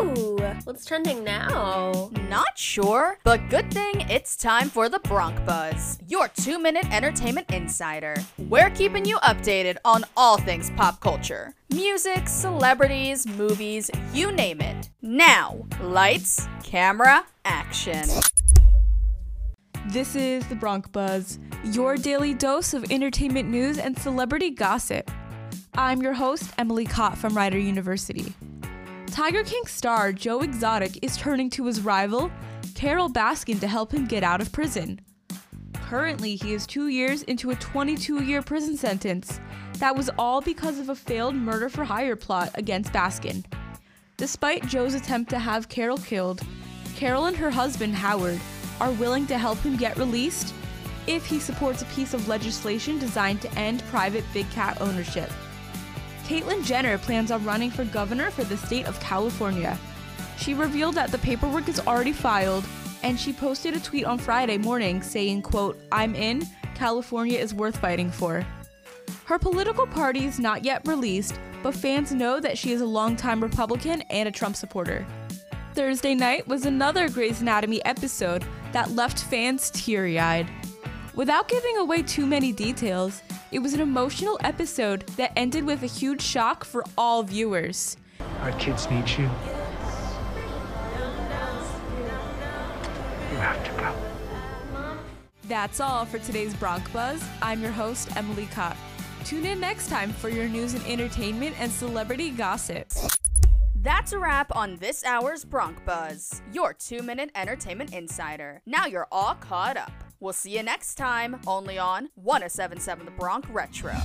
Ooh, what's trending now? Not sure, but good thing it's time for the Bronc Buzz, your two minute entertainment insider. We're keeping you updated on all things pop culture music, celebrities, movies, you name it. Now, lights, camera, action. This is the Bronc Buzz, your daily dose of entertainment news and celebrity gossip. I'm your host, Emily Katt from Rider University. Tiger King star Joe Exotic is turning to his rival, Carole Baskin, to help him get out of prison. Currently, he is two years into a 22 year prison sentence. That was all because of a failed murder for hire plot against Baskin. Despite Joe's attempt to have Carole killed, Carole and her husband, Howard, are willing to help him get released if he supports a piece of legislation designed to end private big cat ownership. Caitlyn Jenner plans on running for governor for the state of California. She revealed that the paperwork is already filed, and she posted a tweet on Friday morning saying, quote, I'm in, California is worth fighting for. Her political party is not yet released, but fans know that she is a longtime Republican and a Trump supporter. Thursday night was another Grey's Anatomy episode that left fans teary eyed. Without giving away too many details, it was an emotional episode that ended with a huge shock for all viewers. Our kids need you. You have to go. That's all for today's Bronc Buzz. I'm your host, Emily Katt. Tune in next time for your news and entertainment and celebrity gossip. That's a wrap on this hour's Bronc Buzz, your two minute entertainment insider. Now you're all caught up. We'll see you next time, only on 1077 The Bronc Retro.